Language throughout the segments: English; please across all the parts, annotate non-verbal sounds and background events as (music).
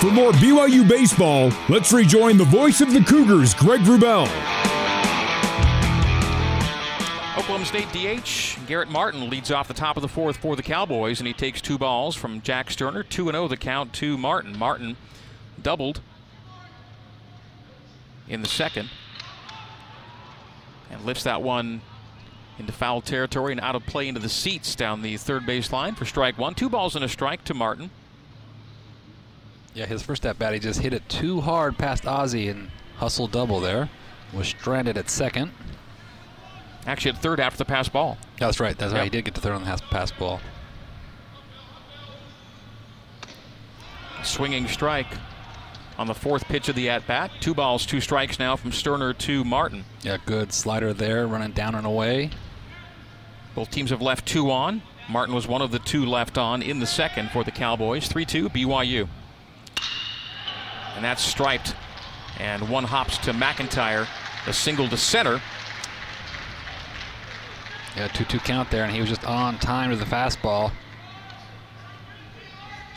For more BYU baseball, let's rejoin the voice of the Cougars, Greg Wrubell. Oklahoma State DH Garrett Martin leads off the top of the fourth for the Cowboys, and he takes two balls from Jack Sterner. 2 0 the count to Martin. Martin doubled in the second and lifts that one into foul territory and out of play into the seats down the third base line for strike one. Two balls and a strike to Martin. Yeah, his first at bat, he just hit it too hard past Ozzie and hustle double there. Was stranded at second. Actually, at third after the pass ball. That's right. That's right. He did get to third on the pass- pass ball. Swinging strike on the fourth pitch of the at bat. Two balls, two strikes now from Sterner to Martin. Yeah, good slider there, running down and away. Both teams have left two on. Martin was one of the two left on in the second for the Cowboys. 3 2 BYU. And that's striped. And one hops to McIntyre. A single to center. Yeah, 2 2 count there, and he was just on time to the fastball.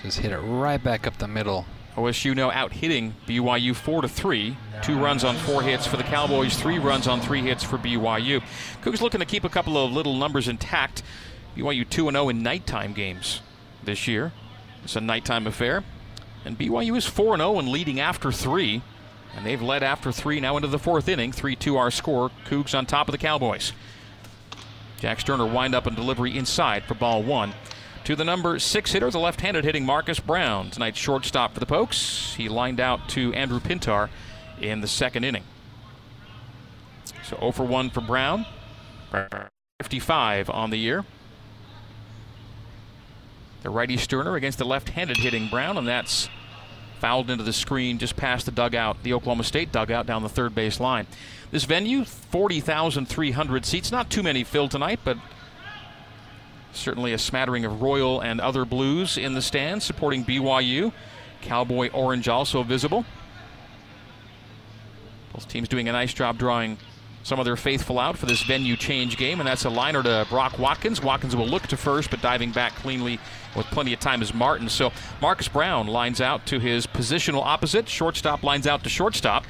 Just hit it right back up the middle. OSU now out hitting BYU 4 to 3. Two runs on four hits for the Cowboys, three runs on three hits for BYU. Cougs looking to keep a couple of little numbers intact. BYU 2 0 in nighttime games this year. It's a nighttime affair. And BYU is 4 0 and leading after three. And they've led after three now into the fourth inning. 3 2 our score. Cougs on top of the Cowboys. Jack Sterner wind up and delivery inside for ball one. To the number six hitter, the left handed hitting Marcus Brown. Tonight's shortstop for the Pokes. He lined out to Andrew Pintar in the second inning. So 0 for 1 for Brown. 55 on the year. The righty Sterner against the left handed hitting Brown, and that's fouled into the screen just past the dugout, the Oklahoma State dugout down the third base line. This venue, 40,300 seats. Not too many filled tonight, but certainly a smattering of Royal and other blues in the stands supporting BYU. Cowboy Orange also visible. Both teams doing a nice job drawing some of their faithful out for this venue change game, and that's a liner to Brock Watkins. Watkins will look to first, but diving back cleanly with plenty of time is Martin. So Marcus Brown lines out to his positional opposite. Shortstop lines out to shortstop.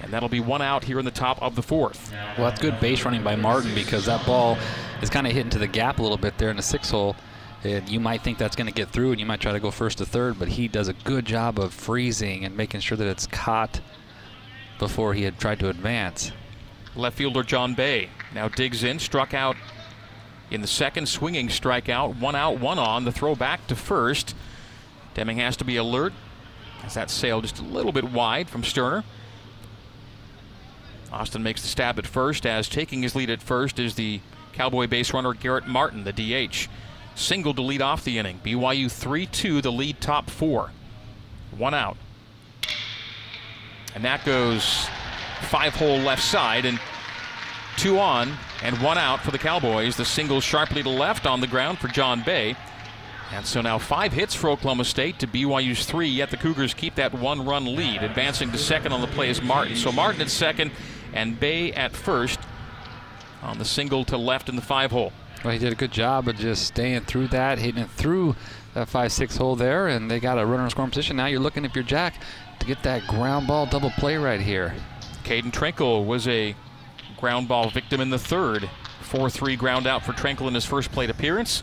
And that'll be one out here in the top of the fourth. Well, that's good base running by Martin because that ball is kind of hitting to the gap a little bit there in the six hole. And you might think that's going to get through, and you might try to go first to third, but he does a good job of freezing and making sure that it's caught before he had tried to advance. Left fielder John Bay now digs in, struck out in the second, swinging strikeout, one out, one on. The throw back to first. Deming has to be alert as that sail just a little bit wide from Sterner. Austin makes the stab at first as taking his lead at first is the Cowboy base runner Garrett Martin, the DH. Single to lead off the inning. BYU 3 2, the lead top four. One out. And that goes five hole left side and two on and one out for the Cowboys. The single sharply to left on the ground for John Bay. And so now five hits for Oklahoma State to BYU's three, yet the Cougars keep that one run lead. Advancing to second on the play is Martin. So Martin at second and Bay at first on the single to left in the five hole. Well, he did a good job of just staying through that, hitting it through that 5 6 hole there, and they got a runner in scoring position. Now you're looking, if you're Jack, to get that ground ball double play right here. Caden Trinkle was a ground ball victim in the third. 4 3 ground out for Trinkle in his first plate appearance.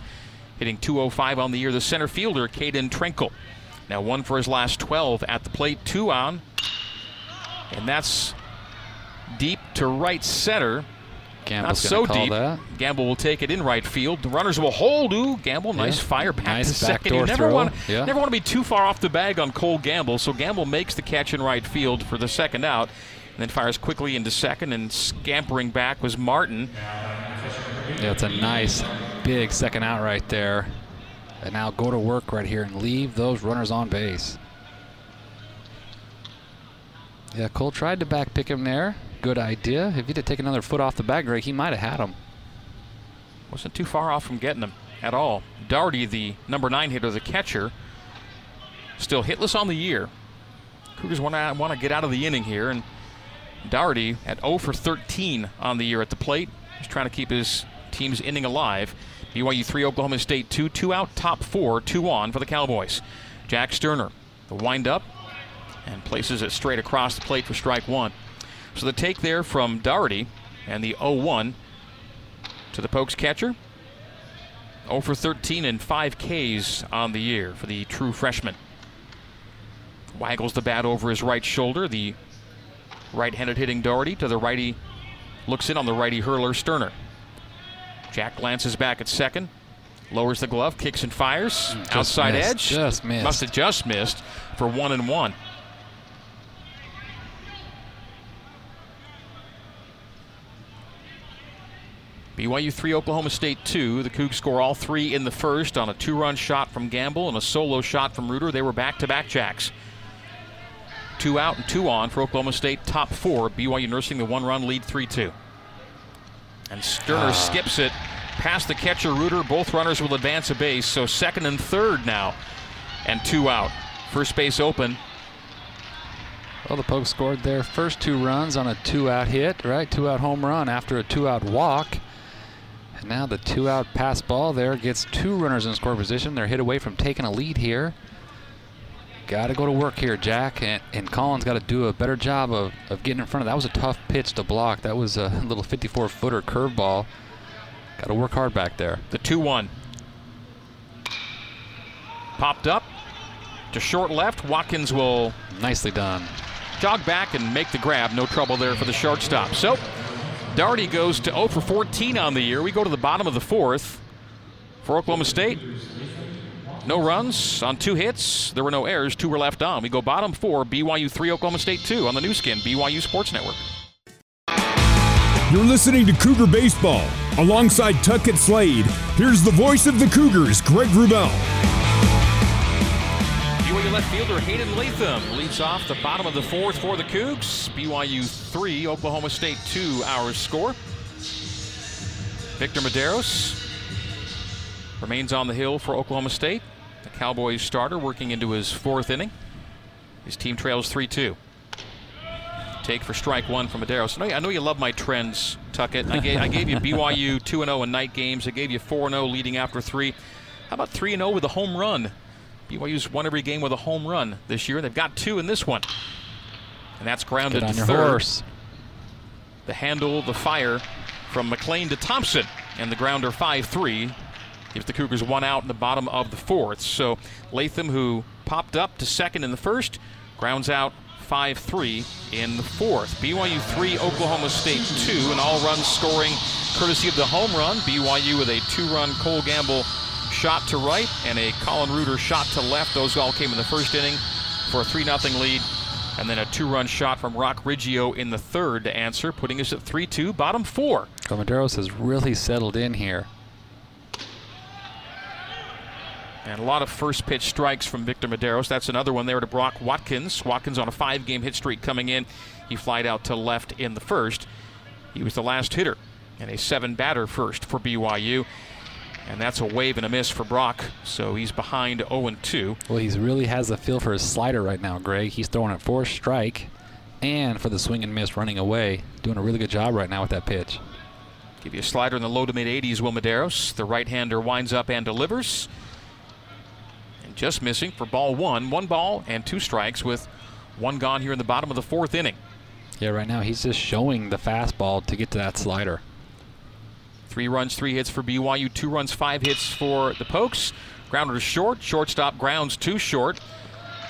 Hitting 205 on the year, the center fielder, Caden Trinkle. Now one for his last 12 at the plate, two on. And that's deep to right center. Gamble's Not so deep. that. Gamble will take it in right field. The runners will hold. Ooh, Gamble, nice Yeah. fire back Nice to second. You never want, Yeah. never want to be too far off the bag on Cole Gamble. So Gamble makes the catch in right field for the second out, and then fires quickly into second. And scampering back was Martin. Yeah, it's a nice big second out right there. And now go to work right here and leave those runners on base. Yeah, Cole tried to back pick him there. Good idea. If he'd have taken another foot off the bag Greg, he might have had him. Wasn't too far off from getting him at all. Doherty, the number nine hitter, the catcher, still hitless on the year. Cougars want to want to get out of the inning here, and Doherty at 0 for 13 on the year at the plate. He's trying to keep his team's inning alive. BYU 3, Oklahoma State 2, two out, top four, two on for the Cowboys. Jack Sterner The windup and places it straight across the plate for strike one. So the take there from Doherty and the 0 1 to the Pokes catcher. 0 for 13 and 5 Ks on the year for the true freshman. Waggles the bat over his right shoulder. The right handed hitting Doherty to the righty, looks in on the righty hurler Sterner. Jack glances back at second, lowers the glove, kicks and fires. Mm, Just Outside missed, edge. just missed. Must have just missed for one and one. BYU 3, Oklahoma State 2. The Cougs score all three in the first on a two run shot from Gamble and a solo shot from Reuter. They were back to back jacks. Two out and two on for Oklahoma State, top four. BYU nursing the one run lead 3 2. And Sterner ah. skips it past the catcher Reuter. Both runners will advance a base, so second and third now, and two out. First base open. Well, the Pokes scored their first two runs on a two-out hit, right? Two-out home run after a two-out walk. And now the two-out pass ball there gets two runners in score position. They're hit away from taking a lead here. Got to go to work here, Jack. And, and Collins got to do a better job of, of getting in front of that. was a tough pitch to block. That was a little 54-footer curveball. Got to work hard back there. The 2 1. Popped up to short left. Watkins will Nicely done. jog back and make the grab. No trouble there for the shortstop. So, Doherty goes to 0 for 14 on the year. We go to the bottom of the fourth for Oklahoma State. No runs on two hits. There were no errors. Two were left on. We go bottom four, BYU 3, Oklahoma State 2 on the Nu Skin, BYU Sports Network. You're listening to Cougar Baseball. Alongside Tuckett Slade, here's the voice of the Cougars, Greg Wrubell. BYU left fielder Hayden Latham leads off the bottom of the fourth for the Cougs. BYU 3, Oklahoma State 2, our score. Victor Mederos remains on the hill for Oklahoma State. Cowboys starter working into his fourth inning. His team trails 3 2. Take for strike one from Mederos. I know, I know you love my trends, Tuckett. I gave, I gave you (laughs) BYU 2 0 in night games. I gave you 4 0 leading after three. How about 3 0 with a home run? BYU's won every game with a home run this year. They've got two in this one. And that's grounded Get on to your third. horse. The handle, the fire from McLean to Thompson. And the grounder 5 3 gives the Cougars one out in the bottom of the fourth. So Latham, who popped up to second in the first, grounds out 5 3 in the fourth. BYU 3, Oklahoma State 2, and all runs scoring courtesy of the home run. BYU with a two run Cole Gamble shot to right and a Colin Reuter shot to left. Those all came in the first inning for a 3 0 lead. And then a two run shot from Roc Riggio in the third to answer, putting us at 3 2, bottom four. Comaderos has really settled in here. And a lot of first pitch strikes from Victor Mederos. That's another one there to Brock Watkins. Watkins on a five game hit streak coming in. He flied out to left in the first. He was the last hitter and a seven batter first for BYU. And that's a wave and a miss for Brock. So he's behind 0 2. Well, he really has the feel for his slider right now, Greg. He's throwing it for a strike and for the swing and miss running away. Doing a really good job right now with that pitch. Give you a slider in the low to mid 80s, Will Mederos. The right hander winds up and delivers. Just missing for ball one. One ball and two strikes with one gone here in the bottom of the fourth inning. Yeah, right now he's just showing the fastball to get to that slider. Three runs, three hits for BYU, two runs, five hits for the Pokes. Grounder short, shortstop grounds too short,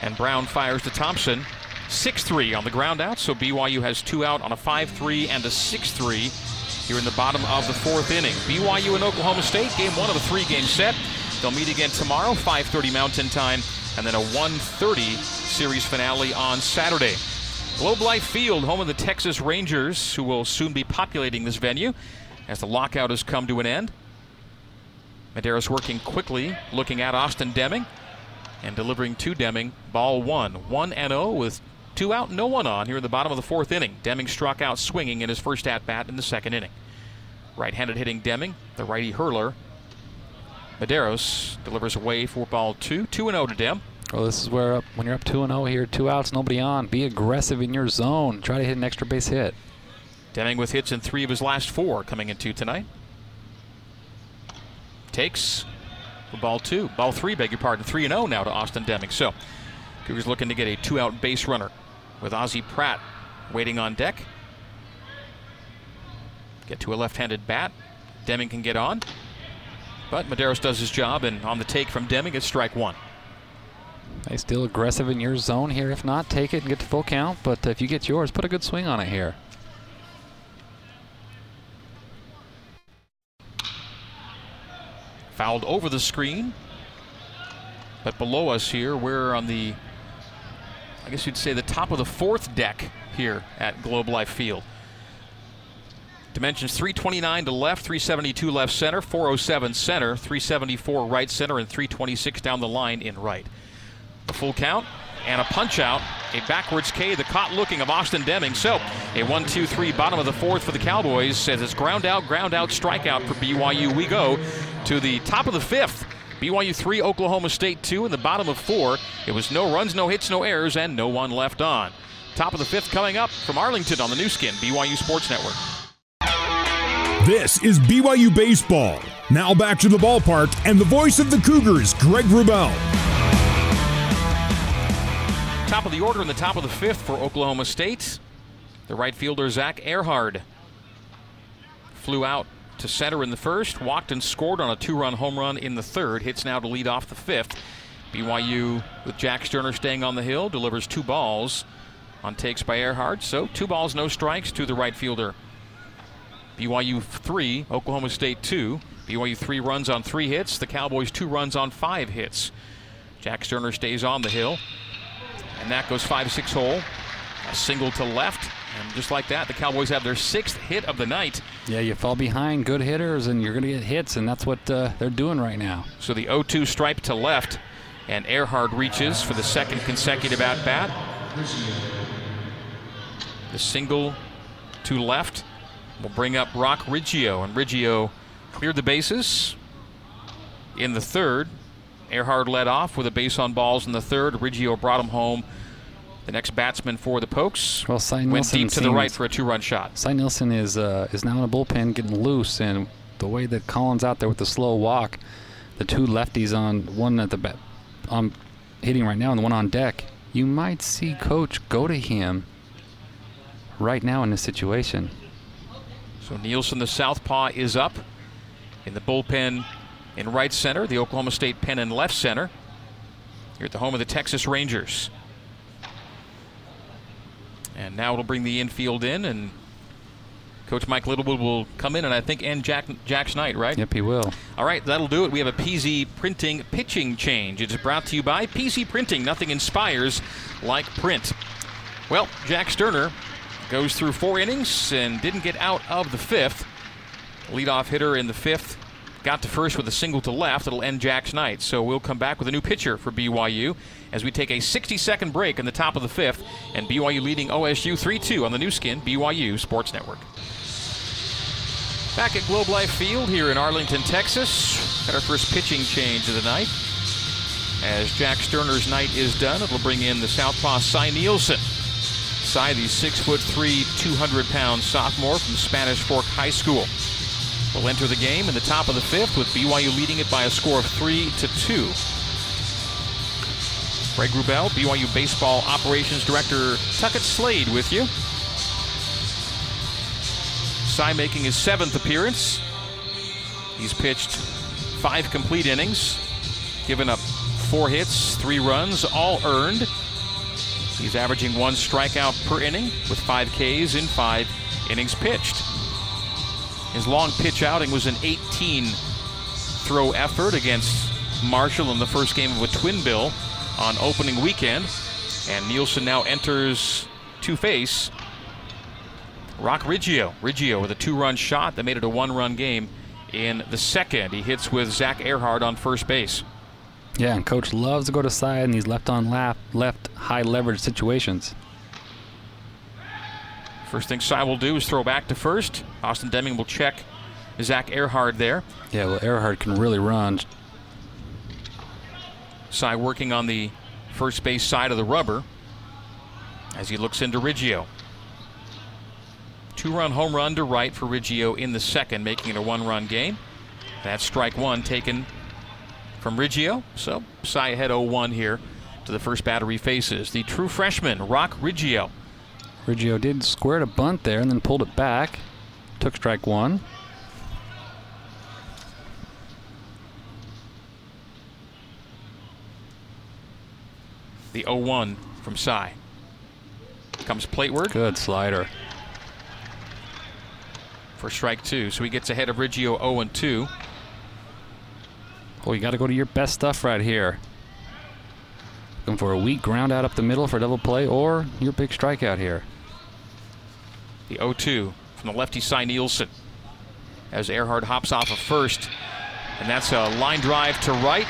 and Brown fires to Thompson. 6 3 on the ground out, so BYU has two out on a 5 3 and a 6 3 here in the bottom of the fourth inning. BYU and Oklahoma State, game one of a three game set. They'll meet again tomorrow, 5.30 Mountain Time, and then a 1.30 series finale on Saturday. Globe Life Field, home of the Texas Rangers, who will soon be populating this venue as the lockout has come to an end. Mederos working quickly, looking at Austin Deming, and delivering to Deming. Ball one. 1 and 0 with two out, no one on here in the bottom of the fourth inning. Deming struck out swinging in his first at bat in the second inning. Right handed hitting Deming, the righty hurler. Mederos delivers away for ball two. 2 and 0 to Dem. Well, this is where up, when you're up 2 0 here, two outs, nobody on. Be aggressive in your zone. Try to hit an extra base hit. Deming with hits in three of his last four coming into tonight. Takes for ball two. Ball three, beg your pardon. 3 and 0 now to Austin Deming. So Cougars looking to get a two out base runner with Ozzie Pratt waiting on deck. Get to a left handed bat. Deming can get on. But Mederos does his job, and on the take from Deming, it's strike one. They still aggressive in your zone here. If not, take it and get to full count. But if you get yours, put a good swing on it here. Fouled over the screen. But below us here, we're on the, I guess you'd say, the top of the fourth deck here at Globe Life Field. Dimensions 329 to left, 372 left center, 407 center, 374 right center, and 326 down the line in right. A full count and a punch out. A backwards K, the caught looking of Austin Deming. So a 1 2 3 bottom of the fourth for the Cowboys says it's ground out, ground out, strikeout for BYU. We go to the top of the fifth. BYU 3, Oklahoma State 2 in the bottom of four. It was no runs, no hits, no errors, and no one left on. Top of the fifth coming up from Arlington on the Nu Skin, BYU Sports Network. This is BYU Baseball. Now back to the ballpark and the voice of the Cougars, Greg Wrubell. Top of the order in the top of the fifth for Oklahoma State. The right fielder, Zach Ehrhard, flew out to center in the first, walked and scored on a two run home run in the third. Hits now to lead off the fifth. BYU, with Jack Sterner staying on the hill, delivers two balls on takes by Ehrhard. So two balls, no strikes to the right fielder. BYU three, Oklahoma State two. BYU three runs on three hits. The Cowboys two runs on five hits. Jack Sterner stays on the hill. And that goes 5 6 hole. A single to left. And just like that, the Cowboys have their sixth hit of the night. Yeah, you fall behind good hitters and you're going to get hits, and that's what uh, they're doing right now. So the 0 2 stripe to left. And Ehrhard reaches for the second consecutive at bat. The single to left will bring up Roc Riggio. And Riggio cleared the bases in the third. Ehrhard led off with a base on balls in the third. Riggio brought him home. The next batsman for the Pokes well, Cy went Nielsen deep to the right for a two-run shot. Cy Nielsen is uh, is now in a bullpen getting loose, and the way that Collins out there with the slow walk, the two lefties on one at the bat, on hitting right now, and the one on deck, you might see Coach go to him right now in this situation. So Nielsen, the southpaw, is up in the bullpen in right center. The Oklahoma State pen in left center. Here at the home of the Texas Rangers. And now it'll bring the infield in, and Coach Mike Littlewood will come in and I think end Jack Jack's night, right? Yep, he will. All right, that'll do it. We have a PZ Printing pitching change. It's brought to you by PZ Printing. Nothing inspires like print. Well, Jack Sterner goes through four innings and didn't get out of the fifth. Leadoff hitter in the fifth got to first with a single to left. It'll end Jack's night. So we'll come back with a new pitcher for BYU as we take a 60 second break in the top of the fifth. And BYU leading OSU 3 2 on the Nu Skin, BYU Sports Network. Back at Globe Life Field here in Arlington, Texas. Got our first pitching change of the night. As Jack Sterner's night is done, it'll bring in the Southpaw Cy Nielsen. Cy, the six foot three, 200 pound sophomore from Spanish Fork High School will enter the game in the top of the fifth with BYU leading it by a score of three to two. Greg Wrubell, BYU Baseball Operations Director Tuckett Slade with you. Cy making his seventh appearance. He's pitched five complete innings, given up four hits, three runs, all earned. He's averaging one strikeout per inning with five Ks in five innings pitched. His long pitch outing was an 18 throw effort against Marshall in the first game of a twin bill on opening weekend. And Nielsen now enters to face Roc Riggio. Riggio with a two run shot that made it a one run game in the second. He hits with Zach Ehrhard on first base. Yeah, and coach loves to go to Cy in these left on left, left high leverage situations. First thing Cy will do is throw back to first. Austin Deming will check Zach Ehrhard there. Yeah, well, Ehrhard can really run. Cy working on the first base side of the rubber as he looks into Riggio. Two run home run to right for Riggio in the second, making it a one run game. That's strike one taken from Riggio. So Cy ahead 0 1 here to the first battery faces. The true freshman, Roc Riggio. Riggio did square a bunt there and then pulled it back. Took strike one. The 0 1 from Cy. Comes plateward Good slider. for strike two. So he gets ahead of Riggio 0 and 2. Oh, you got to go to your best stuff right here. Looking for a weak ground out up the middle for double play or your big strikeout here. The 0 2 from the lefty Cy Nielsen. As Ehrhard hops off of first. And that's a line drive to right.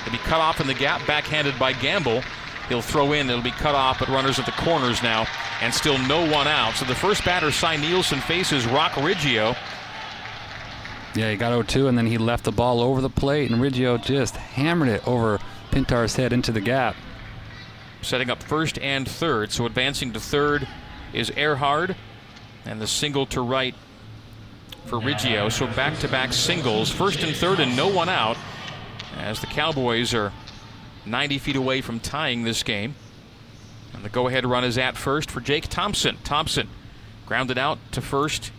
It'll be cut off in the gap, backhanded by Gamble. He'll throw in. It'll be cut off, but runners at the corners now, and still no one out. So the first batter, Cy Nielsen, faces Roc Riggio. Yeah, he got 0-2, and then he left the ball over the plate, and Riggio just hammered it over Pintar's head into the gap. setting up first and third. So advancing to third is Ehrhard, and the single to right for Riggio. So back to back singles, first and third, and no one out as the Cowboys are 90 feet away from tying this game. And the go ahead run is at first for Jake Thompson. Thompson grounded out to first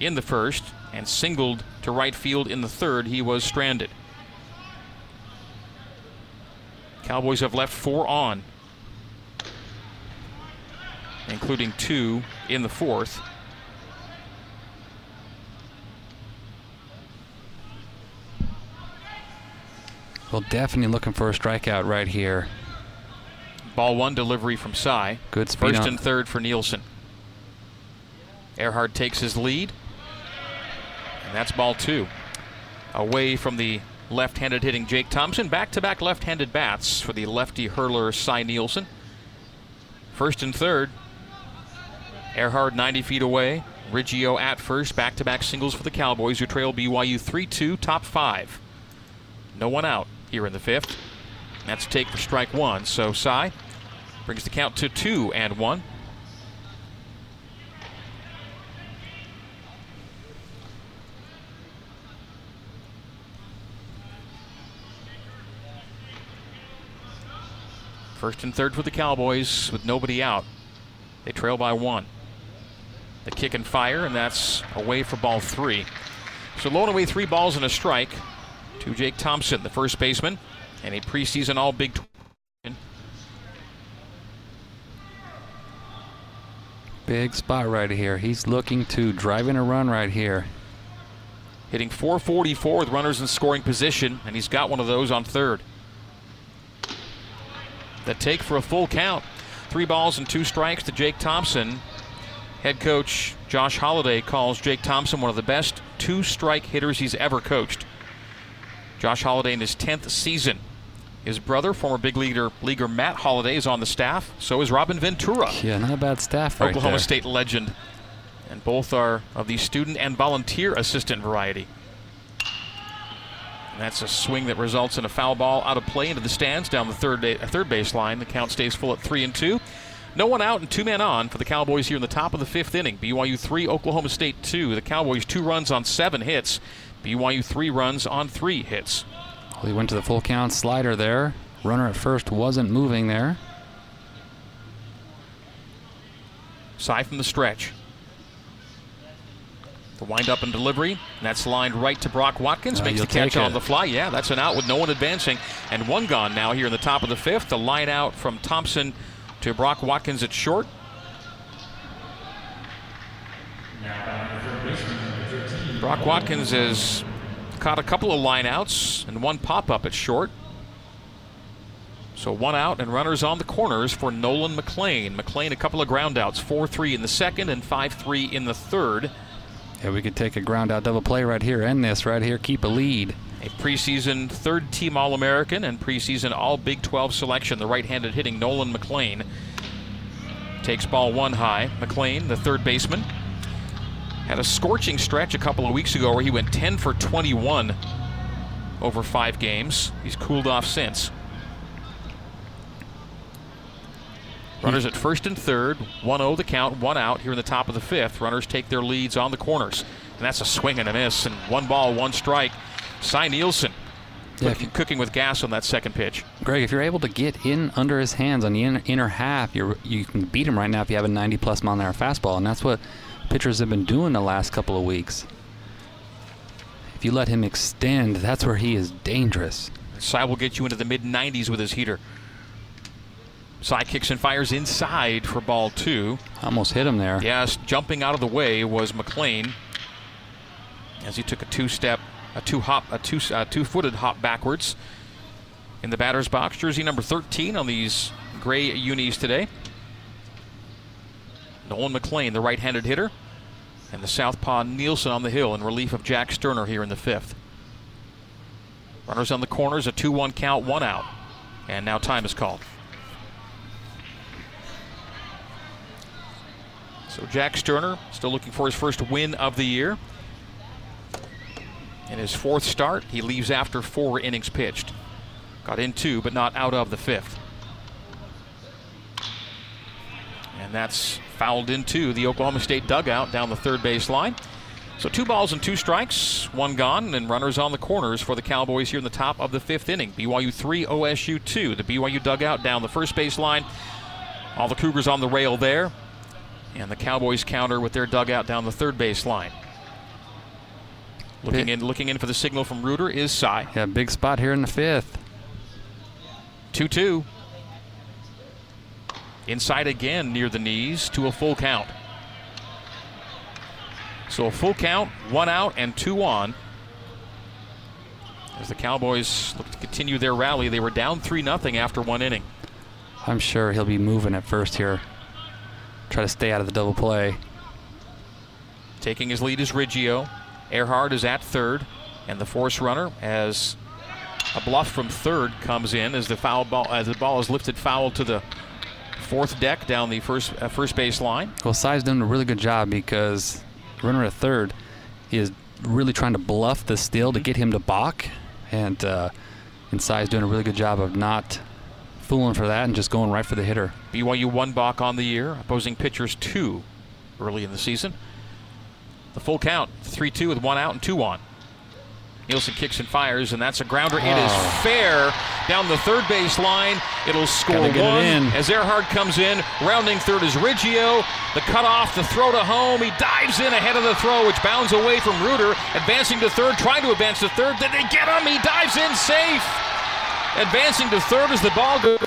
in the first and singled to right field in the third. He was stranded. Cowboys have left four on, including two in the fourth. Well, definitely looking for a strikeout right here. Ball one delivery from Cy. Good speed First on- and third for Nielsen. Ehrhard takes his lead. And that's ball two. Away from the left handed hitting Jake Thompson. Back to back left handed bats for the lefty hurler Cy Nielsen. First and third. Ehrhard 90 feet away. Riggio at first. Back to back singles for the Cowboys who trail BYU 3 2, top five. No one out here in the fifth. That's take for strike one. So Cy brings the count to two and one. First and third for the Cowboys with nobody out. They trail by one. The kick and fire, and that's away for ball three. So low and away three balls and a strike to Jake Thompson, the first baseman, and a preseason All Big 12. Big spot right here. He's looking to drive in a run right here. hitting 444 with runners in scoring position, and he's got one of those on third. The take for a full count. Three balls and two strikes to Jake Thompson. Head coach Josh Holliday calls Jake Thompson one of the best two strike hitters he's ever coached. Josh Holliday in his 10th season. His brother, former big leaguer, leaguer Matt Holliday, is on the staff. So is Robin Ventura. Yeah, not a bad staff right Oklahoma there. State legend. And both are of the student and volunteer assistant variety. And that's a swing that results in a foul ball out of play into the stands down the third ba- uh, third base line. The count stays full at three and two. No one out and two men on for the Cowboys here in the top of the fifth inning. BYU three, Oklahoma State two. The Cowboys two runs on seven hits. BYU three runs on three hits. Well, he went to the full count slider there. Runner at first wasn't moving there. Cy from the stretch. The wind up and delivery. And that's lined right to Brock Watkins. Uh, makes the catch on the fly. Yeah, that's an out with no one advancing. And one gone now here in the top of the fifth. The line out from Thompson to Brock Watkins at short. Brock Watkins has caught a couple of line outs and one pop up at short. So one out and runners on the corners for Nolan McLean. McLean a couple of ground outs, 4-3 in the second and 5-3 in the third. Yeah, we could take a ground out double play right here. End this right here. Keep a lead. A preseason third team All American and preseason All Big 12 selection. The right handed hitting Nolan McLean takes ball one high. McLean, the third baseman, had a scorching stretch a couple of weeks ago where he went 10 for 21 over five games. He's cooled off since. Runners at first and third, 1 0 the count, one out here in the top of the fifth. Runners take their leads on the corners. And that's a swing and a miss, and one ball, one strike. Cy Nielsen Yeah, cooking, you- cooking with gas on that second pitch. Greg, if you're able to get in under his hands on the inner, inner half, you're you can beat him right now if you have a 90 plus mile an hour fastball, and that's what pitchers have been doing the last couple of weeks. If you let him extend, that's where he is dangerous. Cy will get you into the mid 90s with his heater. Cy kicks and fires inside for ball two. Almost hit him there. Yes, jumping out of the way was McLean as he took a two-step, a two-hop, a two, uh, two-footed hop backwards in the batter's box. Jersey number 13 on these gray unis today. Nolan McLean, the right-handed hitter, and the southpaw Nielsen on the hill in relief of Jack Sterner here in the fifth. Runners on the corners, a 2-1 count, one out, and now time is called. So Jack Sterner still looking for his first win of the year. In his fourth start, he leaves after four innings pitched. Got in two, but not out of the fifth. And that's fouled into the Oklahoma State dugout down the third base line. So two balls and two strikes, one gone, and runners on the corners for the Cowboys here in the top of the fifth inning. BYU 3, OSU 2. The BYU dugout down the first base line. All the Cougars on the rail there. And the Cowboys counter with their dugout down the third base line. Looking in, looking in for the signal from Reuter is Cy. Yeah, big spot here in the fifth. 2 2. Inside again near the knees to a full count. So a full count, one out, and two on. As the Cowboys look to continue their rally, they were down 3 0 after one inning. I'm sure he'll be moving at first here. Try to stay out of the double play. Taking his lead is Riggio. Ehrhard is at third, and the force runner as a bluff from third comes in as the foul ball as the ball is lifted foul to the fourth deck down the first uh, first base line. Well, Cy's doing a really good job because runner at third is really trying to bluff the steal to get him to balk, and uh, and Cy's doing a really good job of not fooling for that and just going right for the hitter. BYU one balk on the year, opposing pitchers two early in the season. The full count, 3 2 with one out and two on. Nielsen kicks and fires, and that's a grounder. It is Oh. fair down the third base line. It'll score it one in. as Ehrhard comes in. Rounding third is Riggio. The cutoff, the throw to home. He dives in ahead of the throw, which bounds away from Reuter. Advancing to third, trying to advance to third. Did they get him? He dives in safe. Advancing to third as the ball goes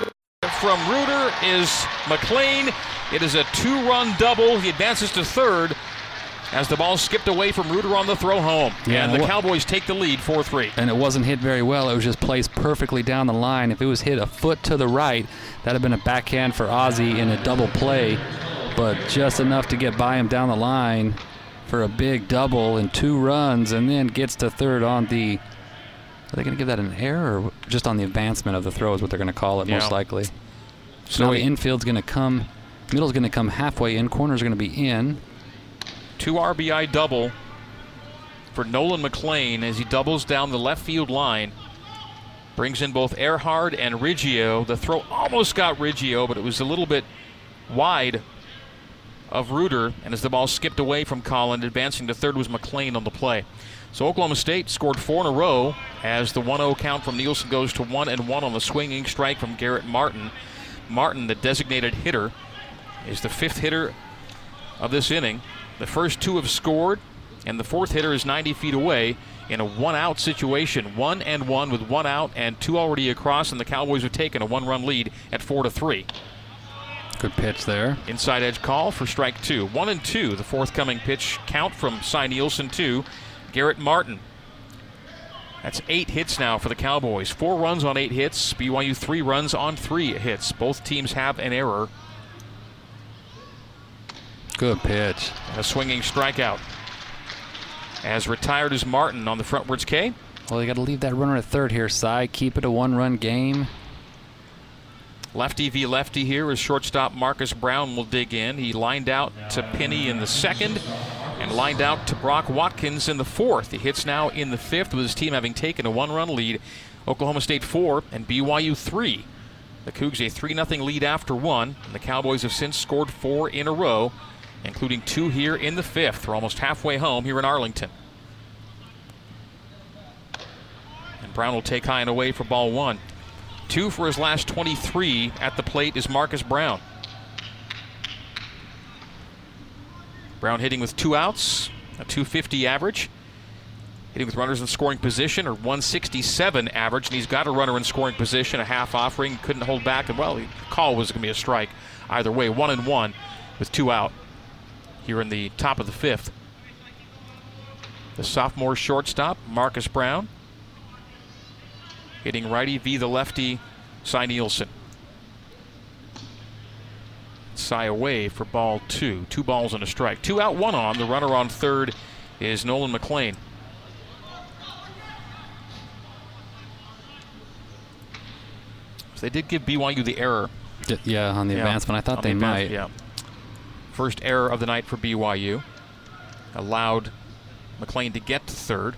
from Reuter is McLean. It is a two-run double. He advances to third as the ball skipped away from Reuter on the throw home. Yeah, and the Cowboys take the lead 4-3. And it wasn't hit very well. It was just placed perfectly down the line. If it was hit a foot to the right, that'd have been a backhand for Ozzie in a double play, but just enough to get by him down the line for a big double and two runs, and then gets to third on the. Are they going to give that an error or just on the advancement of the throw is what they're going to call it Yeah. most likely. So now the infield's going to come, middle's going to come halfway in, corner's going to be in. two RBI double for Nolan McLean as he doubles down the left field line. Brings in both Ehrhard and Riggio. The throw almost got Riggio, but it was a little bit wide of Reuter. And as the ball skipped away from Collin, advancing to third was McLean on the play. So Oklahoma State scored four in a row as the 1-0 count from Nielsen goes to one and one on the swinging strike from Garrett Martin. Martin, the designated hitter, is the fifth hitter of this inning. The first two have scored, and the fourth hitter is 90 feet away in a one out situation. One and one with one out and two already across, and the Cowboys have taken a one run lead at four to three. Good pitch there. Inside edge call for strike two. One and two, the forthcoming pitch count from Cy Nielsen to Garrett Martin. That's eight hits now for the Cowboys. Four runs on eight hits. BYU three runs on three hits. Both teams have an error Good pitch. and a swinging strikeout. As retired is Martin on the frontwards K. Well, you got to leave that runner at third here, Cy. Keep it a one-run game. Lefty v lefty here as shortstop Marcus Brown will dig in. He lined out to Penny in the second lined out to Brock Watkins in the fourth. He hits now in the fifth with his team having taken a one run lead. Oklahoma State four and BYU three. The Cougs a 3 0 lead after one, and the Cowboys have since scored four in a row, including two here in the fifth. We're almost halfway home here in Arlington. And Brown will take high and away for ball one. Two for his last 23 at the plate is Marcus Brown. Brown hitting with two outs, a 250 average. Hitting with runners in scoring position, or 167 average, and he's got a runner in scoring position, a half offering, couldn't hold back, and well, the call was going to be a strike. Either way, one and one with two out here in the top of the fifth. The sophomore shortstop, Marcus Brown, hitting righty v the lefty, Cy Nielsen. Cy away for ball two. Two balls and a strike. Two out, one on. The runner on third is Nolan McLean. So they did give BYU the error. Yeah, on the Yeah, advancement. I thought on they the might. Yeah. First error of the night for BYU. Allowed McLean to get to third.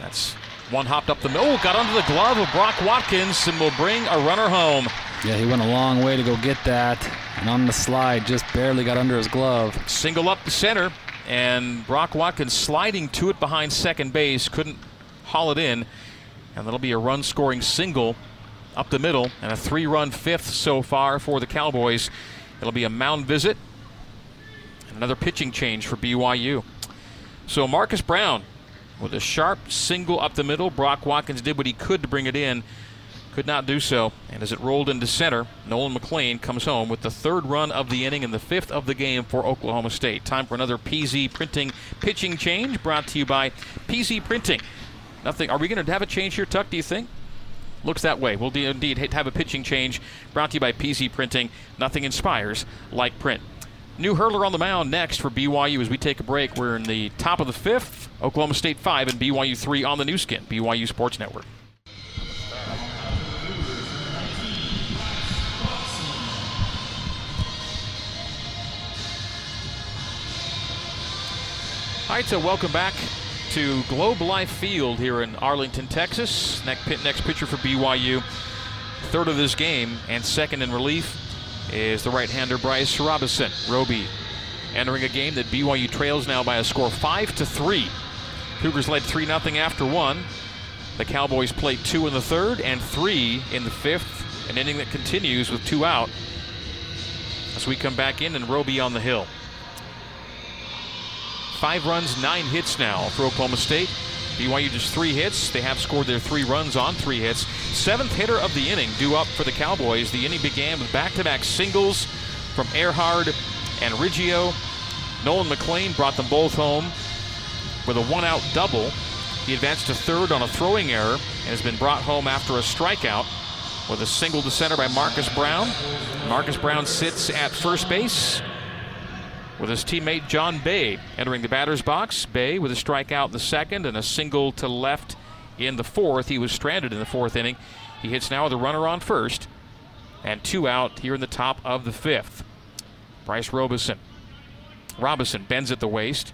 That's one hopped up the middle. Oh, got under the glove of Brock Watkins and will bring a runner home. Yeah, he went a long way to go get that. And on the slide, just barely got under his glove. Single up the center, and Brock Watkins sliding to it behind second base. Couldn't haul it in. And that'll be a run scoring single up the middle and a three run fifth so far for the Cowboys. It'll be a mound visit and another pitching change for BYU. So Marcus Brown with a sharp single up the middle. Brock Watkins did what he could to bring it in. Could not do so. And as it rolled into center, Nolan McLean comes home with the third run of the inning and the fifth of the game for Oklahoma State. Time for another PZ Printing pitching change brought to you by PZ Printing. Nothing. Are we going to have a change here, Tuck, do you think? Looks that way. We'll de- indeed have a pitching change brought to you by PZ Printing. Nothing inspires like print. New hurler on the mound next for BYU as we take a break. We're in the top of the fifth. Oklahoma State 5 and BYU 3 on the Nu Skin, BYU Sports Network. All right, so welcome back to Globe Life Field here in Arlington, Texas. Next, next pitcher for BYU, third of this game, and second in relief is the right-hander Bryce Robison. Roby entering a game that BYU trails now by a score five to three. Cougars led three 0 after one. The Cowboys played two in the third and three in the fifth. An inning that continues with two out. As we come back in and Roby on the hill. Five runs, nine hits now for Oklahoma State. BYU just three hits. They have scored their three runs on three hits. Seventh hitter of the inning due up for the Cowboys. The inning began with back-to-back singles from Ehrhard and Riggio. Nolan McLean brought them both home with a one-out double. He advanced to third on a throwing error and has been brought home after a strikeout with a single to center by Marcus Brown. Marcus Brown sits at first base with his teammate John Bay entering the batter's box. Bay with a strikeout in the second and a single to left in the fourth. He was stranded in the fourth inning. He hits now with a runner on first and two out here in the top of the fifth. Bryce Robison. Robison bends at the waist.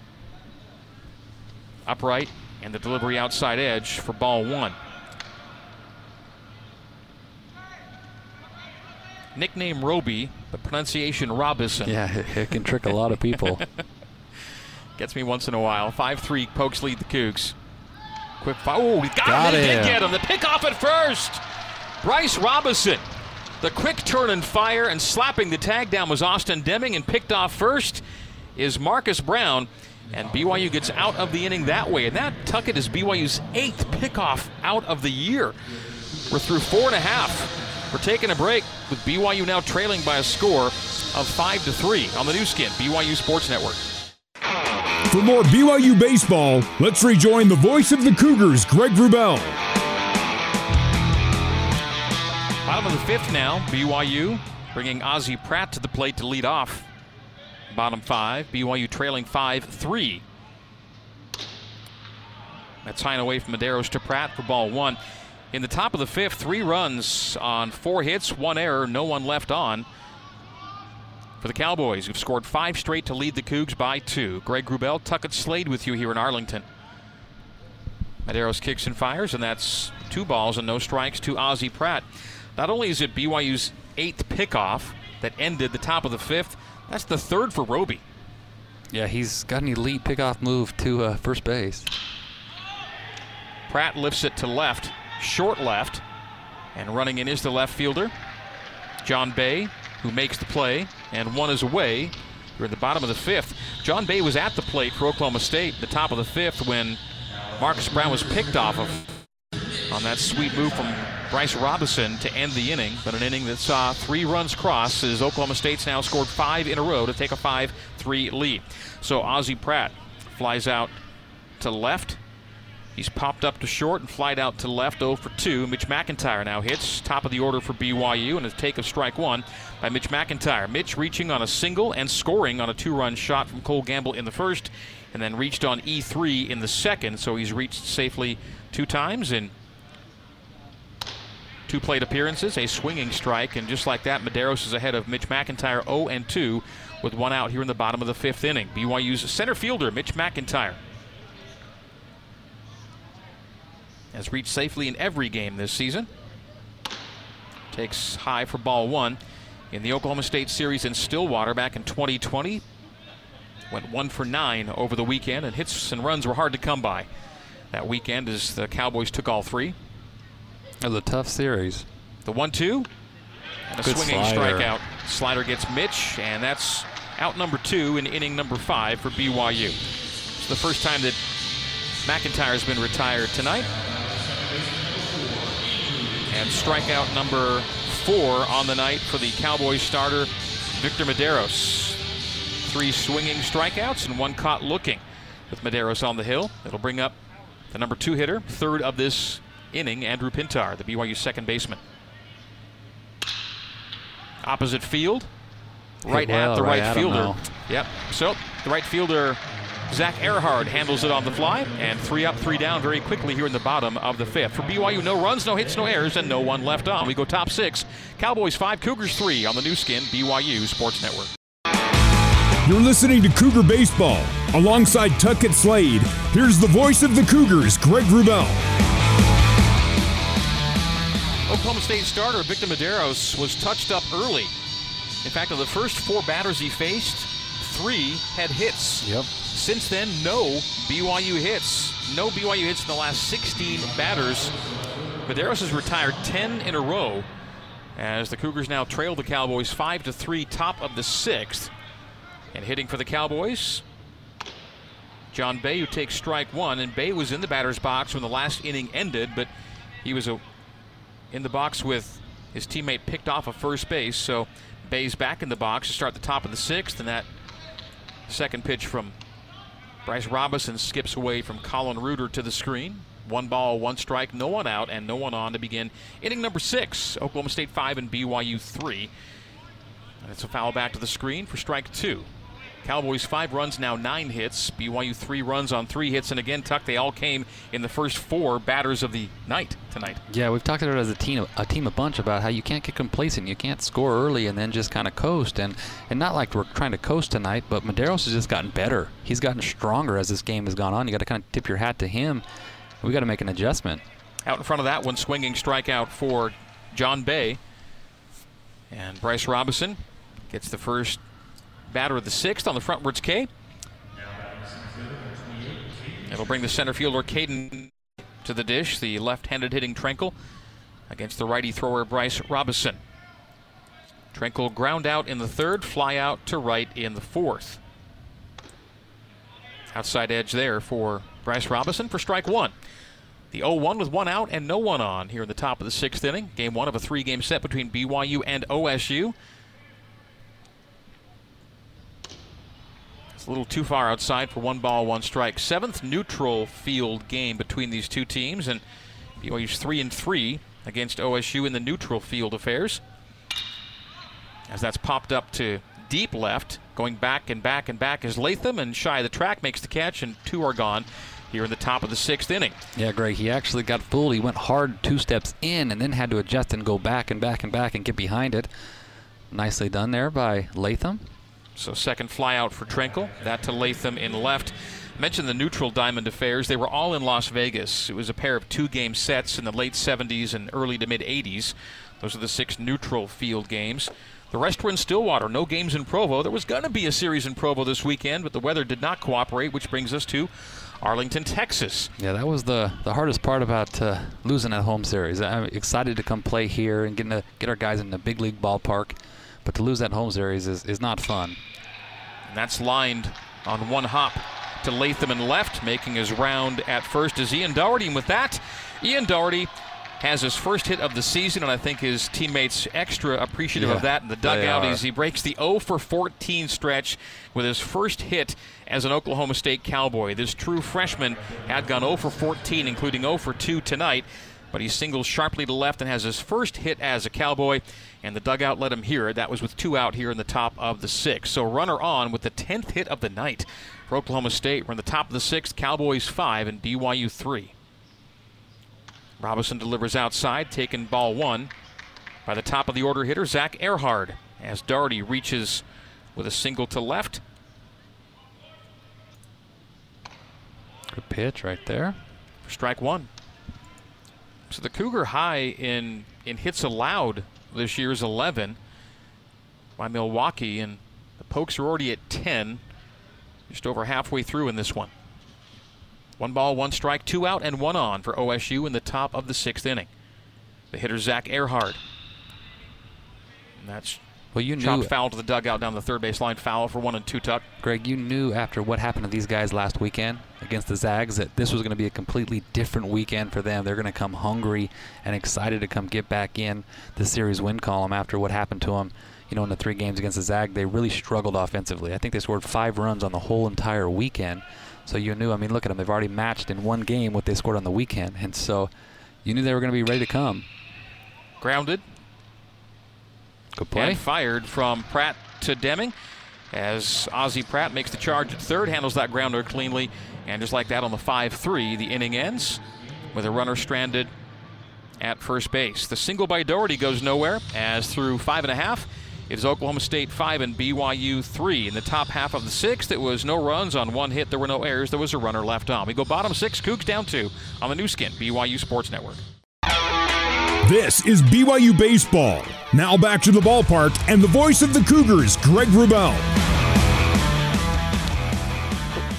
Upright and the delivery outside edge for ball one. Nickname Roby, but pronunciation Robison. Yeah, it, it can trick a lot of people. (laughs) Gets me once in a while. 5 3 pokes lead the Cougs. Quick fire. Oh, he got, Got him. He did get him. The pick off at first. Bryce Robison. The quick turn and fire and slapping the tag down was Austin Deming and picked off first is Marcus Brown. And BYU gets out of the inning that way. And that Tuckett is BYU's eighth pickoff out of the year. We're through four and a half. We're taking a break with BYU now trailing by a score of five to three on the Nu Skin, BYU Sports Network. For more BYU baseball, let's rejoin the voice of the Cougars, Greg Wrubell. Bottom of the fifth now, BYU bringing Ozzie Pratt to the plate to lead off. Bottom five, BYU trailing 5 3. That's high and away from Mederos to Pratt for ball one. In the top of the fifth, three runs on four hits, one error, no one left on. For the Cowboys, who've scored five straight to lead the Cougs by two. Greg Wrubell, Tuckett Slade with you here in Arlington. Mederos kicks and fires, and that's two balls and no strikes to Ozzie Pratt. Not only is it BYU's eighth pickoff that ended the top of the fifth, that's the third for Roby. yeah, he's got an elite pickoff move to uh, first base. Pratt lifts it to left, short left, and running in is the left fielder, John Bay, who makes the play, and one is away. You're at the bottom of the fifth. John Bay was at the plate for Oklahoma State, the top of the fifth, when Marcus Brown was picked off of on that sweet move from Bryce Robinson to end the inning, but an inning that saw three runs cross as Oklahoma State's now scored five in a row to take a 5 3 lead. So Ozzie Pratt flies out to left. He's popped up to short and flied out to left 0 for 2. Mitch McIntyre now hits top of the order for BYU and a take of strike one by Mitch McIntyre. Mitch reaching on a single and scoring on a two run shot from Cole Gamble in the first and then reached on E3 in the second. So he's reached safely two times in two plate appearances, a swinging strike, and just like that, Mederos is ahead of Mitch McIntyre 0 and 2 with one out here in the bottom of the fifth inning. BYU's center fielder, Mitch McIntyre, has reached safely in every game this season. Takes high for ball one in the Oklahoma State series in Stillwater back in 2020. Went one for nine over the weekend, and hits and runs were hard to come by that weekend as the Cowboys took all three. It was a tough series. The one-two and a Good swinging slider. strikeout. Slider gets Mitch, and that's out number two in inning number five for BYU. It's the first time that McIntyre's been retired tonight. And strikeout number four on the night for the Cowboys starter, Victor Mederos. Three swinging strikeouts and one caught looking with Mederos on the hill. It'll bring up the number two hitter, third of this inning, Andrew Pintar, the BYU second baseman. Opposite field, right well, at the right right, fielder. Yep. So the right fielder, Zach Ehrhard, handles it on the fly, and three up, three down very quickly here in the bottom of the fifth. For BYU, no runs, no hits, no errors, and no one left on. We go top six. Cowboys five, Cougars three on the Nu Skin, BYU Sports Network. You're listening to Cougar Baseball. Alongside Tuckett Slade, here's the voice of the Cougars, Greg Wrubell. Oklahoma State starter Victor Mederos was touched up early. In fact, of the first four batters he faced, three had hits. Yep. Since then, no BYU hits. No BYU hits in the last 16 batters. Mederos has retired 10 in a row as the Cougars now trail the Cowboys 5 to 3, top of the sixth. And hitting for the Cowboys, John Bay, who takes strike one. And Bay was in the batter's box when the last inning ended, but he was a, in the box with his teammate picked off of first base. So Bay's back in the box to start the top of the sixth, and that second pitch from Bryce Robinson skips away from Colin Reuter to the screen. One ball, one strike, no one out, and no one on to begin inning number six. Oklahoma State five and BYU three. And it's a foul back to the screen for strike two. Cowboys five runs, now nine hits. BYU three runs on three hits, and again, Tuck, they all came in the first four batters of the night tonight. Yeah, we've talked about it as a team, a team a bunch about how you can't get complacent. You can't score early and then just kind of coast. And and not like we're trying to coast tonight, but Mederos has just gotten better. He's gotten stronger as this game has gone on. You got to kind of tip your hat to him. We got to make an adjustment. Out in front of that one, swinging strikeout for John Bay. And Bryce Robinson gets the first batter of the sixth on the frontwards K. It'll bring the center fielder Caden to the dish, the left-handed hitting Tranquil against the righty thrower Bryce Robinson. Tranquil ground out in the third, fly out to right in the fourth. Outside edge there for Bryce Robinson for strike one. The 0 1 with one out and no one on here in the top of the sixth inning. Game one of a three game set between BYU and OSU. It's a little too far outside for one ball, one strike. Seventh neutral field game between these two teams, and BYU's 3 and 3 against OSU in the neutral field affairs. As that's popped up to deep left, going back and back and back is Latham, and shy of the track makes the catch, and two are gone here in the top of the sixth inning. Yeah, Greg, he actually got fooled. He went hard two steps in and then had to adjust and go back and back and back and get behind it. Nicely done there by Latham. So second flyout for Tranquil. That to Latham in left. Mentioned the neutral diamond affairs. They were all in Las Vegas. It was a pair of two game sets in the late 70s and early to mid 80s. Those are the six neutral field games. The rest were in Stillwater. No games in Provo. There was going to be a series in Provo this weekend, but the weather did not cooperate, which brings us to Arlington, Texas. Yeah, that was the, the hardest part about uh, losing that home series. I'm excited to come play here and get, to, get our guys in the big league ballpark, but to lose that home series is, is not fun. And that's lined on one hop to Latham and left, making his round at first is Ian Doherty. And with that, Ian Doherty has his first hit of the season, and I think his teammates extra appreciative Yeah, of that in the dugout as he breaks the 0 for 14 stretch with his first hit as an Oklahoma State Cowboy. This true freshman had gone 0 for 14, including 0 for 2 tonight, but he singles sharply to left and has his first hit as a Cowboy, and the dugout let him hear it. That was with two out here in the top of the sixth. So runner on with the 10th hit of the night for Oklahoma State. We're in the top of the sixth, Cowboys 5 and BYU 3. Robinson delivers outside, taking ball one by the top of the order hitter, Zach Ehrhard, as Doherty reaches with a single to left. Good pitch right there. for strike one. So the Cougar high in in hits allowed this year is 11 by Milwaukee, and the Pokes are already at 10, just over halfway through in this one. One ball, one strike, two out, and one on for OSU in the top of the sixth inning. The hitter Zach Ehrhard. And that's Well, you knew, chopped foul to the dugout down the third base line, foul for one and two tuck. Greg, you knew after what happened to these guys last weekend against the Zags that this was going to be a completely different weekend for them. They're going to come hungry and excited to come get back in the series win column after what happened to them. You know, in the three games against the Zag, they really struggled offensively. I think they scored five runs on the whole entire weekend. So you knew. I mean, look at them. They've already matched in one game what they scored on the weekend, and so you knew they were going to be ready to come. Grounded, Good play. And fired from Pratt to Deming as Ozzie Pratt makes the charge at third, handles that grounder cleanly, and just like that on the 5 3, the inning ends with a runner stranded at first base. The single by Doherty goes nowhere as through five and a half. It is Oklahoma State 5 and BYU 3. In the top half of the sixth, it was no runs on one hit. There were no errors. There was a runner left on. We go bottom six, Cougs down two on the Nu Skin, BYU Sports Network. This is BYU Baseball. Now back to the ballpark and the voice of the Cougars, Greg Wrubell.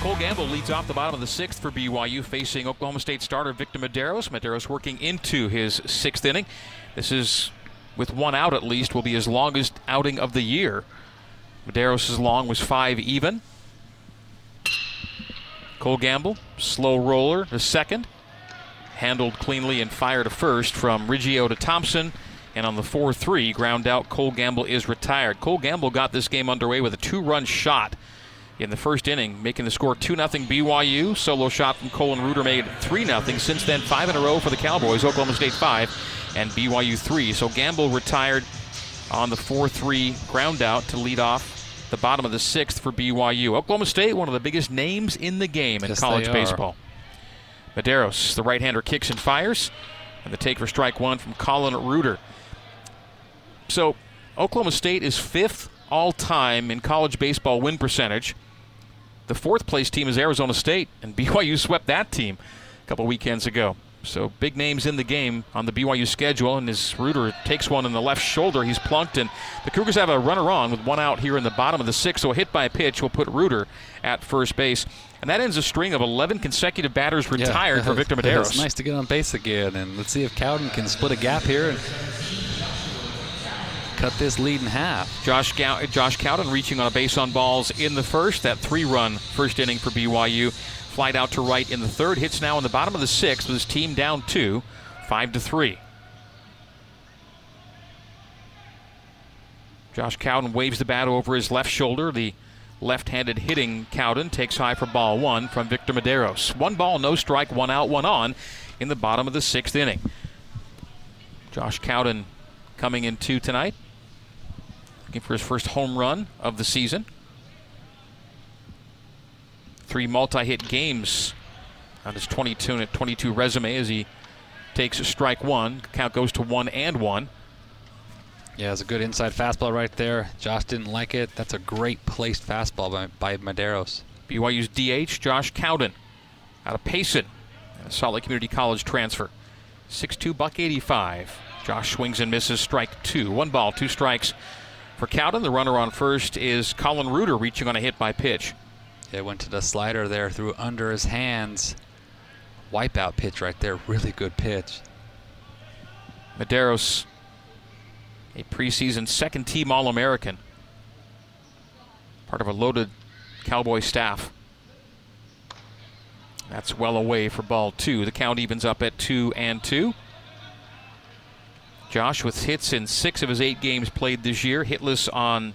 Cole Gamble leads off the bottom of the sixth for BYU, facing Oklahoma State starter Victor Mederos. Mederos working into his sixth inning. This is, with one out at least, will be his longest outing of the year. Mederos' long was five even. Cole Gamble, slow roller to second, handled cleanly and fired to first from Riggio to Thompson. And on the 4 3 ground out, Cole Gamble is retired. Cole Gamble got this game underway with a two run shot in the first inning, making the score 2 0 BYU. Solo shot from Colin Reuter made 3 0. Since then, five in a row for the Cowboys. Oklahoma State 5 and BYU 3. So Gamble retired on the 4 3 ground out to lead off the bottom of the sixth for BYU. Oklahoma State, one of the biggest names in the game in Yes, college baseball. Mederos, the right hander, kicks and fires. And the take for strike one from Colin Reuter. So, Oklahoma State is fifth all time in college baseball win percentage. The fourth place team is Arizona State, and (laughs) BYU swept that team a couple weekends ago. So, big names in the game on the BYU schedule, and as Reuter takes one in the left shoulder, he's plunked, and the Cougars have a runner on with one out here in the bottom of the sixth. So, a hit by a pitch will put Reuter at first base. And that ends a string of 11 consecutive batters retired for Victor (laughs) It's nice to get on base again, and let's see if Cowden can split a gap here and cut this lead in half. Josh, Gow- Josh Cowden reaching on a base on balls in the first. That three-run first inning for BYU. Flight out to right in the third. Hits now in the bottom of the sixth with his team down two, five to three. Josh Cowden waves the bat over his left shoulder. The left-handed hitting Cowden takes high for ball one from Victor Mederos. One ball, no strike, one out, one on in the bottom of the sixth inning. Josh Cowden coming in two tonight looking for his first home run of the season. Three multi-hit games on his 22 and 22 resume as he takes a strike one. Count goes to one and one. Yeah, it's a good inside fastball right there. Josh didn't like it. That's a great placed fastball by, by Mederos. BYU's DH Josh Cowden out of Payson, a Salt Lake Community College transfer. 6'2", buck 85. Josh swings and misses. Strike two. One ball, two strikes for Cowden. The runner on first is Colin Reuter reaching on a hit by pitch. It went to the slider there, threw under his hands. Wipeout pitch right there. Really good pitch. Mederos, a preseason second team All American, part of a loaded Cowboy staff. That's well away for ball two. The count evens up at two and two. Josh with hits in six of his eight games played this year, hitless on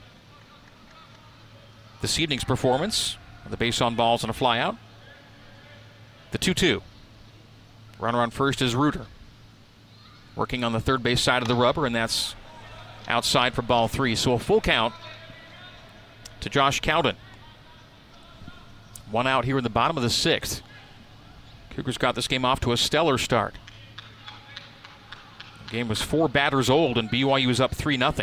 this evening's performance. The base on balls and a flyout. The 2 2. Runner on first is Reuter. Working on the third base side of the rubber, and that's outside for ball three. So a full count to Josh Cowden. One out here in the bottom of the sixth. Cougars got this game off to a stellar start. The game was four batters old, and BYU was up 3 0.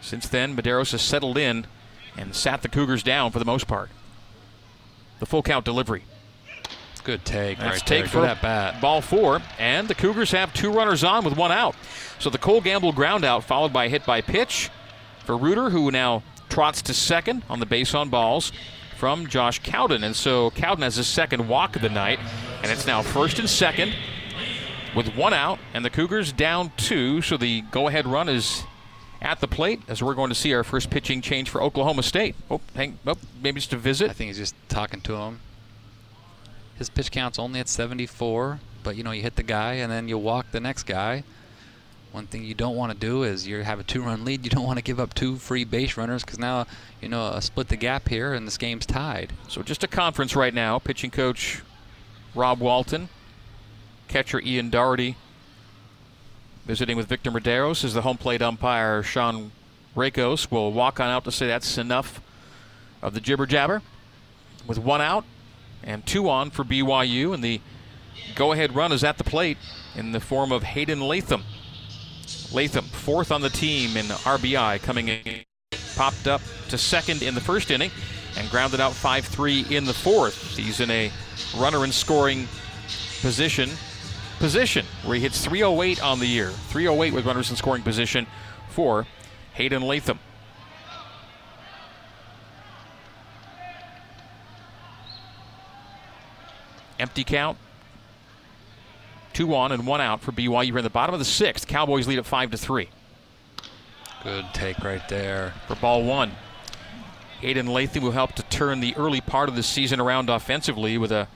Since then, Mederos has settled in and sat the Cougars down for the most part. The full count delivery. Good take. That's right take for that bat. ball four, and the Cougars have two runners on with one out. So the Cole Gamble ground out, followed by a hit by pitch for Reuter, who now trots to second on the base on balls from Josh Cowden. And so Cowden has his second walk of the night, and it's now first and second with one out, and the Cougars down two. So the go-ahead run is at the plate as we're going to see our first pitching change for Oklahoma State. Oh, hang, oh maybe just a visit. I think he's just talking to him. His pitch count's only at 74, but you know you hit the guy and then you walk the next guy. One thing you don't want to do is you have a two-run lead. You don't want to give up two free base runners because now you know uh, split the gap here and this game's tied. So just a conference right now. Pitching coach Rob Walton, catcher Ian Doherty, visiting with Victor Mederos as the home plate umpire Sean Rakos will walk on out to say that's enough of the jibber jabber. With one out and two on for BYU, and the go-ahead run is at the plate in the form of Hayden Latham. Latham, fourth on the team in RBI, coming in, popped up to second in the first inning and grounded out 5 3 in the fourth. He's in a runner in scoring position position where he hits 308 on the year. 308 with runners in scoring position for Hayden Latham. Empty count. Two on and one out for BYU. We're in the bottom of the sixth. Cowboys lead at five to three Good take right there. for ball one. Hayden Latham will help to turn the early part of the season around offensively with a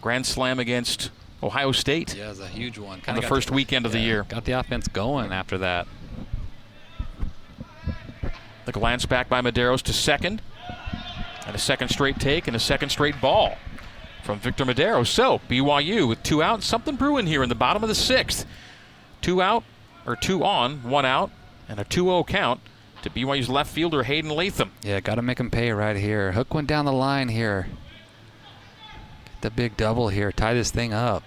grand slam against Ohio State Yeah, it's a huge one. on Kinda the first weekend of the year. Got the offense going after that. The glance back by Mederos to second. And a second straight take and a second straight ball from Victor Mederos. So BYU with two out, something brewing here in the bottom of the sixth. Two out, or two on, one out, and a 2 0 count to BYU's left fielder Hayden Latham. Yeah, got to make him pay right here. Hook went down the line here. The big double here. Tie this thing up.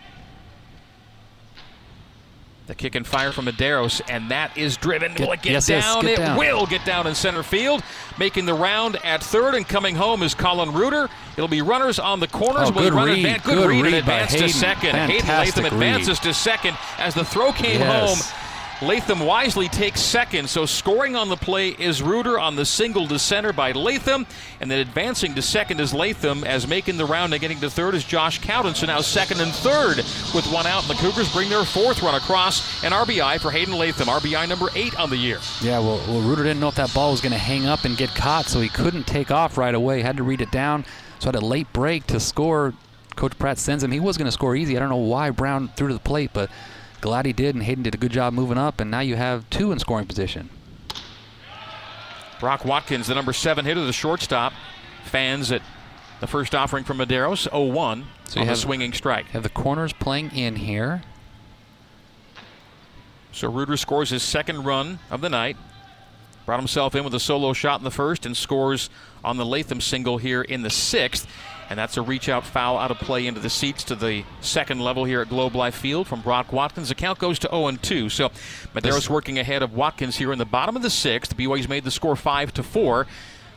The kick and fire from Mederos, and that is driven. Get- will it get yes, yes, down? get it down. will get down in center field. Making the round at third and coming home is Colin Reuter. It'll be runners on the corners. Oh, with good run read. advan- Good, Good read, and read by advance to Hayden. second. Hayden Fantastic Latham read. advances to second as the throw came Yes. home. Latham wisely takes second, so scoring on the play is Reuter on the single to center by Latham, and then advancing to second is Latham as making the round and getting to third is Josh Cowden. So now second and third with one out, and the Cougars bring their fourth run across an RBI for Hayden Latham, RBI number eight on the year. Yeah, well, well Reuter didn't know if that ball was going to hang up and get caught, so he couldn't take off right away. Had to read it down. So had a late break to score. Coach Pratt sends him. He was going to score easy. I don't know why Brown threw to the plate, but glad he did, and Hayden did a good job moving up, and now you have two in scoring position. Brock Watkins, the number seven hitter, the shortstop. Fans at the first offering from Mederos, 0-1 So you on the swinging strike. Have the corners playing in here. So Reuter scores his second run of the night. Brought himself in with a solo shot in the first and scores on the Latham single here in the sixth. And that's a reach out foul out of play into the seats to the second level here at Globe Life Field from Brock Watkins. The count goes to 0 2. So Mederos This- working ahead of Watkins here in the bottom of the sixth. BYU's made the score 5 to 4.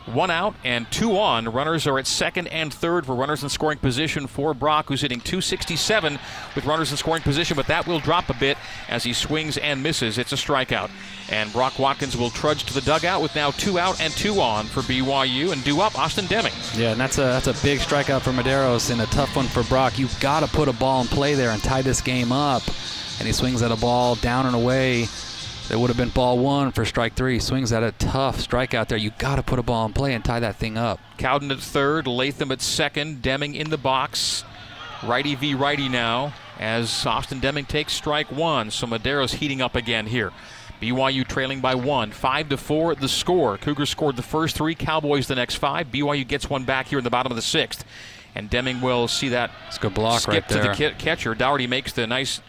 One out and two on. Runners are at second and third for runners in scoring position for Brock, who's hitting 267 with runners in scoring position, but that will drop a bit as he swings and misses. It's a strikeout. And Brock Watkins will trudge to the dugout with now two out and two on for BYU and due up Austin Deming. Yeah, and that's a that's a big strikeout for Mederos and a tough one for Brock. You've got to put a ball in play there and tie this game up. And he swings at a ball down and away it would have been ball one for strike three. Swings at a tough strike out there. You got to put a ball in play and tie that thing up. Cowden at third, Latham at second, Deming in the box. Righty v righty now as Austin Deming takes strike one. So Mederos heating up again here. BYU trailing by one, five to four. The score: Cougars scored the first three, Cowboys the next five. BYU gets one back here in the bottom of the sixth, and Deming will see that. It's a good block skip right there. to the catcher. Dougherty makes the nice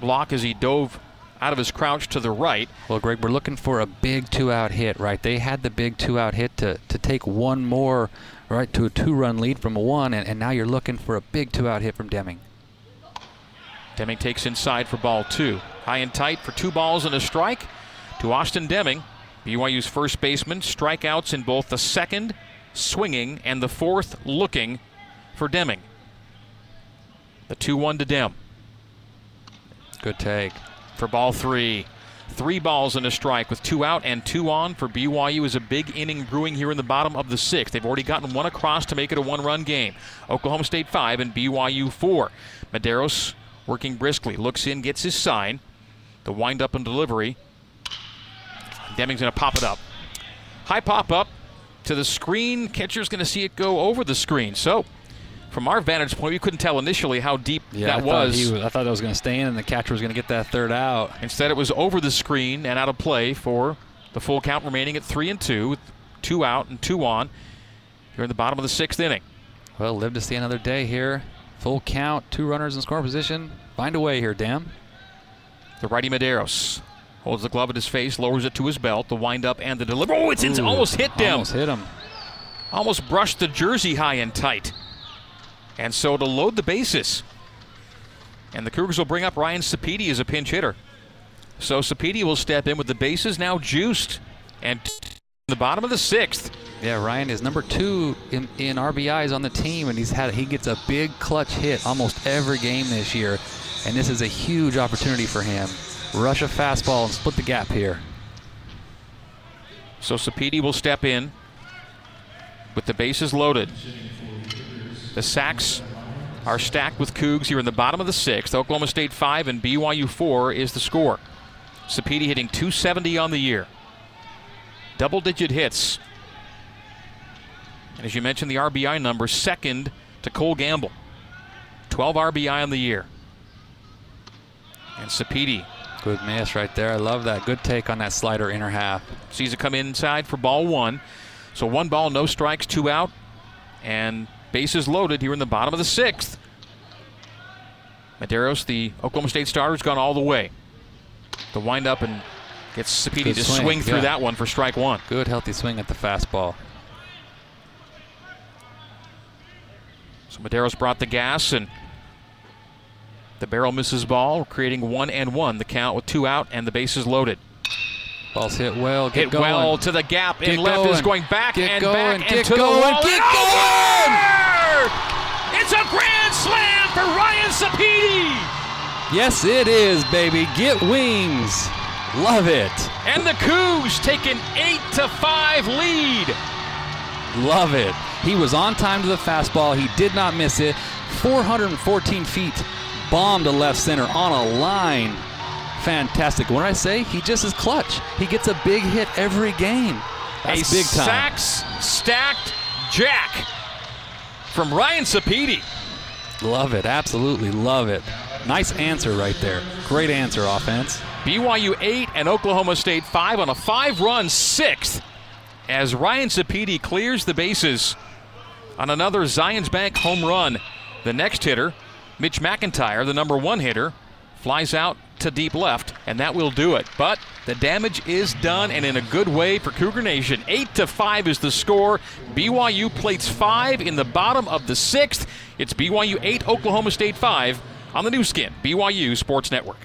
block as he dove out of his crouch to the right. Well, Greg, we're looking for a big two-out hit, right? They had the big two-out hit to, to take one more, right, to a two-run lead from a one, and, and now you're looking for a big two-out hit from Deming. Deming takes inside for ball two. High and tight for two balls and a strike to Austin Deming. BYU's first baseman. Strikeouts in both the second, swinging, and the fourth, looking for Deming. The 2 1 to Dem. Good take for ball three. Three balls and a strike with two out and two on for BYU is a big inning brewing here in the bottom of the sixth. They've already gotten one across to make it a one run game. Oklahoma State five and BYU four. Mederos working briskly, looks in, gets his sign. The wind up and delivery. Deming's going to pop it up. High pop up to the screen. Catcher's going to see it go over the screen. So from our vantage point, we couldn't tell initially how deep yeah, that I was. was. I thought that was going to stay in, and the catcher was going to get that third out. Instead, it was over the screen and out of play for the full count remaining at three and two, with two out and two on. Here in the bottom of the sixth inning. Well, live to see another day here. Full count, two runners in scoring position. Find a way here, Dem. The righty Mederos holds the glove at his face, lowers it to his belt. The windup and the delivery. Oh, it's, it's almost hit Dem. Almost hit him. Almost brushed the jersey high and tight. And so to load the bases. And the Cougars will bring up Ryan Sapedi as a pinch hitter. So Sapedi will step in with the bases now juiced. And the bottom of the sixth. Yeah, Ryan is number two in, in RBIs on the team, and he's had he gets a big clutch hit almost every game this year, and this is a huge opportunity for him. Rush a fastball and split the gap here. So Sapedi will step in with the bases loaded. The sacks are stacked with Cougs here in the bottom of the sixth. Oklahoma State 5 and BYU 4 is the score. Sapedi hitting 270 on the year. Double digit hits. And as you mentioned, the RBI number, second to Cole Gamble. 12 RBI on the year. And Sapedi. Good miss right there. I love that. Good take on that slider inner half. Sees it come inside for ball one. So one ball, no strikes, two out. And Bases loaded here in the bottom of the sixth. Mederos, the Oklahoma State starter, has gone all the way. The wind up and gets Sapedi to swing, swing through yeah. that one for strike one. Good healthy swing at the fastball. So Mederos brought the gas and the barrel misses ball, creating one and one. The count with two out and the bases loaded. Ball's hit well. Get hit going. well to the gap get in left going. is going back get and going. back get and to going. the wall. Get going! Grand slam for Ryan Sapedi. Yes, it is, baby. Get wings. Love it. And the Cougs take an eight to five lead. Love it. He was on time to the fastball. He did not miss it. 414 feet, bomb to left center on a line fantastic. When I say he just is clutch, he gets a big hit every game. That's a big time. Sacks stacked jack from Ryan Sapedi. Love it, absolutely love it. Nice answer right there. Great answer, offense. BYU eight and Oklahoma State five on a five-run sixth as Ryan Sapedi clears the bases on another Zions Bank home run. The next hitter, Mitch McIntyre, the number one hitter, flies out to deep left, and that will do it. But the damage is done, and in a good way for Cougar Nation. Eight to five is the score. BYU plates five in the bottom of the sixth. It's BYU eight, Oklahoma State five on the Nu Skin, BYU Sports Network.